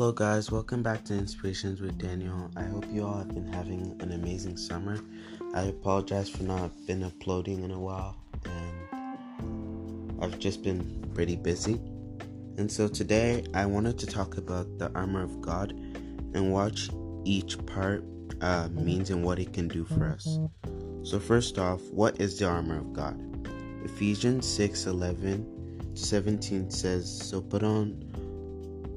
Hello, guys, welcome back to Inspirations with Daniel. I hope you all have been having an amazing summer. I apologize for not been uploading in a while, and I've just been pretty busy. And so today I wanted to talk about the armor of God and what each part uh, means and what it can do for us. So, first off, what is the armor of God? Ephesians 6 11 to 17 says, So put on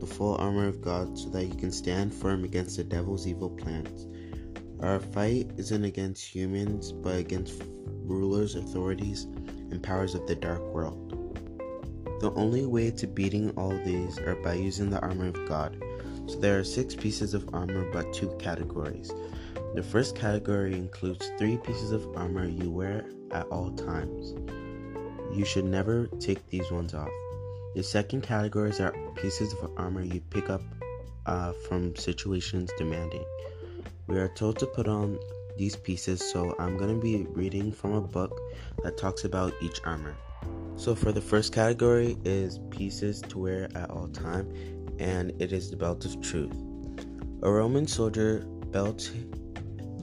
the full armor of God so that you can stand firm against the devil's evil plans. Our fight isn't against humans, but against rulers, authorities, and powers of the dark world. The only way to beating all these are by using the armor of God. So there are six pieces of armor, but two categories. The first category includes three pieces of armor you wear at all times. You should never take these ones off. The second categories are pieces of armor you pick up uh, from situations demanding. We are told to put on these pieces, so I'm going to be reading from a book that talks about each armor. So for the first category is pieces to wear at all time, and it is the belt of truth. A Roman soldier belt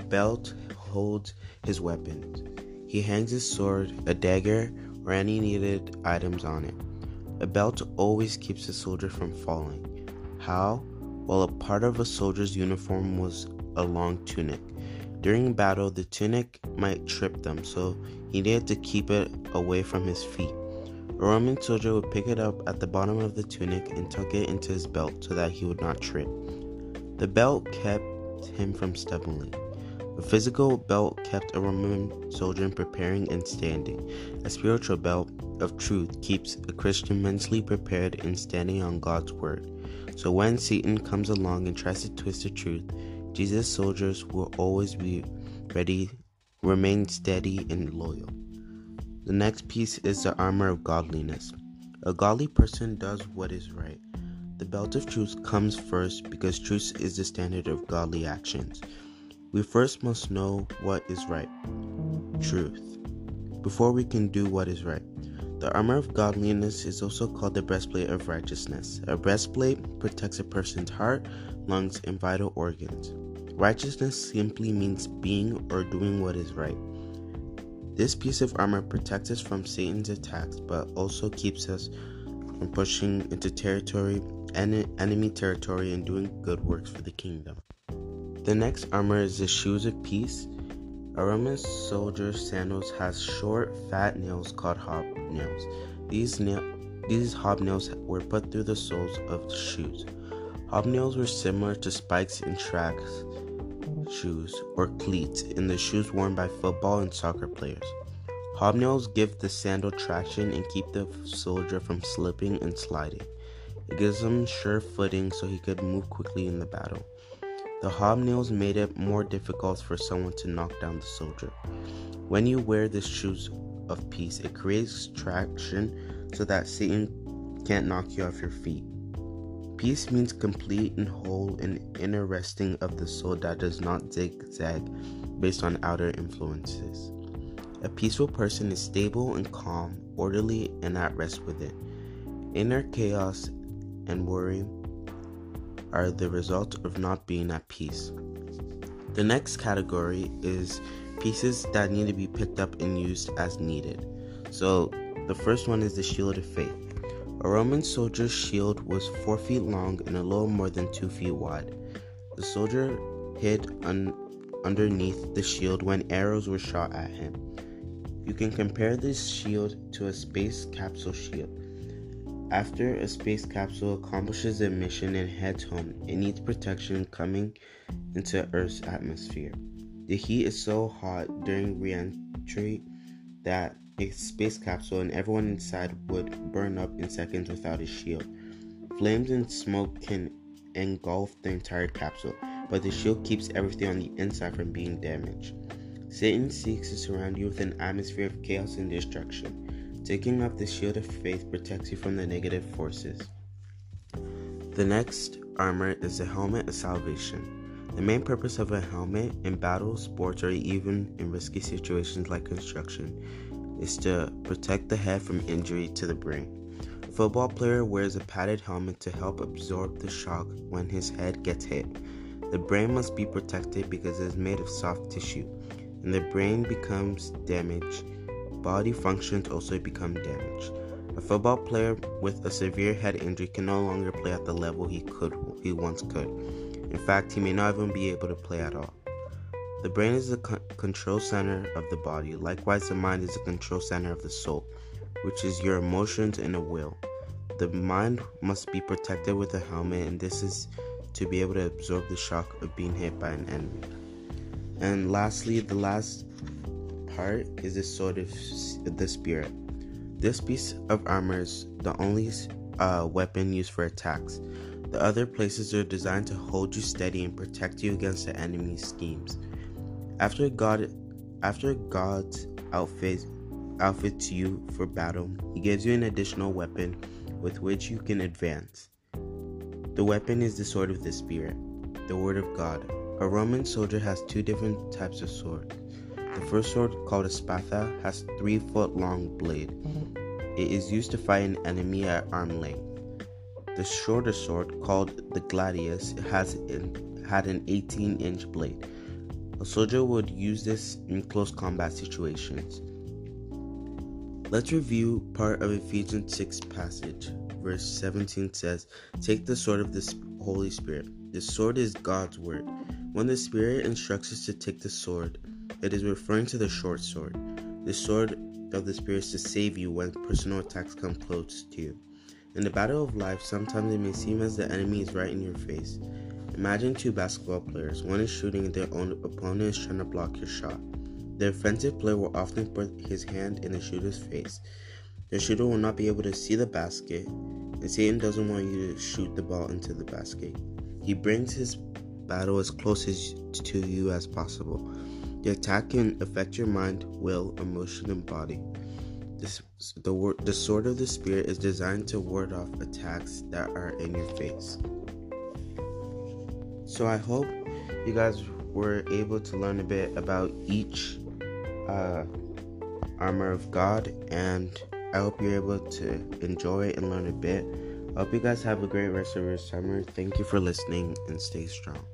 belt holds his weapons. He hangs his sword, a dagger, or any needed items on it. A belt always keeps a soldier from falling. How? Well, a part of a soldier's uniform was a long tunic. During battle, the tunic might trip them, so he needed to keep it away from his feet. A Roman soldier would pick it up at the bottom of the tunic and tuck it into his belt so that he would not trip. The belt kept him from stumbling. A physical belt kept a Roman soldier in preparing and standing. A spiritual belt of truth keeps a Christian mentally prepared and standing on God's word. So when Satan comes along and tries to twist the truth, Jesus' soldiers will always be ready, remain steady and loyal. The next piece is the armor of godliness. A godly person does what is right. The belt of truth comes first because truth is the standard of godly actions. We first must know what is right, truth, before we can do what is right. The armor of godliness is also called the breastplate of righteousness. A breastplate protects a person's heart, lungs, and vital organs. Righteousness simply means being or doing what is right. This piece of armor protects us from Satan's attacks, but also keeps us from pushing into territory, enemy territory, and doing good works for the kingdom. The next armor is the shoes of peace. A Roman soldier's sandals has short, fat nails called hobnails. These nail, these hobnails were put through the soles of the shoes. Hobnails were similar to spikes in track shoes or cleats in the shoes worn by football and soccer players. Hobnails give the sandal traction and keep the soldier from slipping and sliding. It gives him sure footing so he could move quickly in the battle. The hobnails made it more difficult for someone to knock down the soldier. When you wear the shoes of peace, it creates traction so that Satan can't knock you off your feet. Peace means complete and whole and inner resting of the soul that does not zigzag based on outer influences. A peaceful person is stable and calm, orderly, and at rest with it. Inner chaos and worry are the result of not being at peace. The next category is pieces that need to be picked up and used as needed. So, the first one is the shield of faith. A Roman soldier's shield was 4 feet long and a little more than 2 feet wide. The soldier hid un- underneath the shield when arrows were shot at him. You can compare this shield to a space capsule shield. After a space capsule accomplishes a mission and heads home, it needs protection coming into Earth's atmosphere. The heat is so hot during re-entry that a space capsule and everyone inside would burn up in seconds without a shield. Flames and smoke can engulf the entire capsule, but the shield keeps everything on the inside from being damaged. Satan seeks to surround you with an atmosphere of chaos and destruction. Taking up the shield of faith protects you from the negative forces. The next armor is the helmet of salvation. The main purpose of a helmet in battle, sports, or even in risky situations like construction is to protect the head from injury to the brain. A football player wears a padded helmet to help absorb the shock when his head gets hit. The brain must be protected because it is made of soft tissue, and the brain becomes damaged. Body functions also become damaged. A football player with a severe head injury can no longer play at the level he could he once could. In fact, he may not even be able to play at all. The brain is the co- control center of the body. Likewise, the mind is the control center of the soul, which is your emotions and a will. The mind must be protected with a helmet, and this is to be able to absorb the shock of being hit by an enemy. And lastly, the last part is the sword of the spirit. This piece of armor is the only uh, weapon used for attacks. The other places are designed to hold you steady and protect you against the enemy's schemes. After God, after God's outfit outfits you for battle, He gives you an additional weapon with which you can advance. The weapon is the sword of the Spirit, the Word of God. A Roman soldier has two different types of swords. The first sword, called a spatha, has three foot long blade. It is used to fight an enemy at arm length. The shorter sword, called the gladius, has an, had an 18 inch blade. A soldier would use this in close combat situations. Let's review part of Ephesians 6 passage. Verse 17 says, Take the sword of the Holy Spirit. The sword is God's word. When the Spirit instructs us to take the sword, it is referring to the short sword. The sword of the Spirit is to save you when personal attacks come close to you. In the battle of life, sometimes it may seem as the enemy is right in your face. Imagine two basketball players. One is shooting and their own opponent is trying to block your shot. The offensive player will often put his hand in the shooter's face. The shooter will not be able to see the basket, and Satan doesn't want you to shoot the ball into the basket. He brings his battle as close as to you as possible. The attack can affect your mind, will, emotion, and body. This, the, the sword of the spirit is designed to ward off attacks that are in your face. So I hope you guys were able to learn a bit about each uh, armor of God, and I hope you're able to enjoy and learn a bit. I hope you guys have a great rest of your summer. Thank you for listening and stay strong.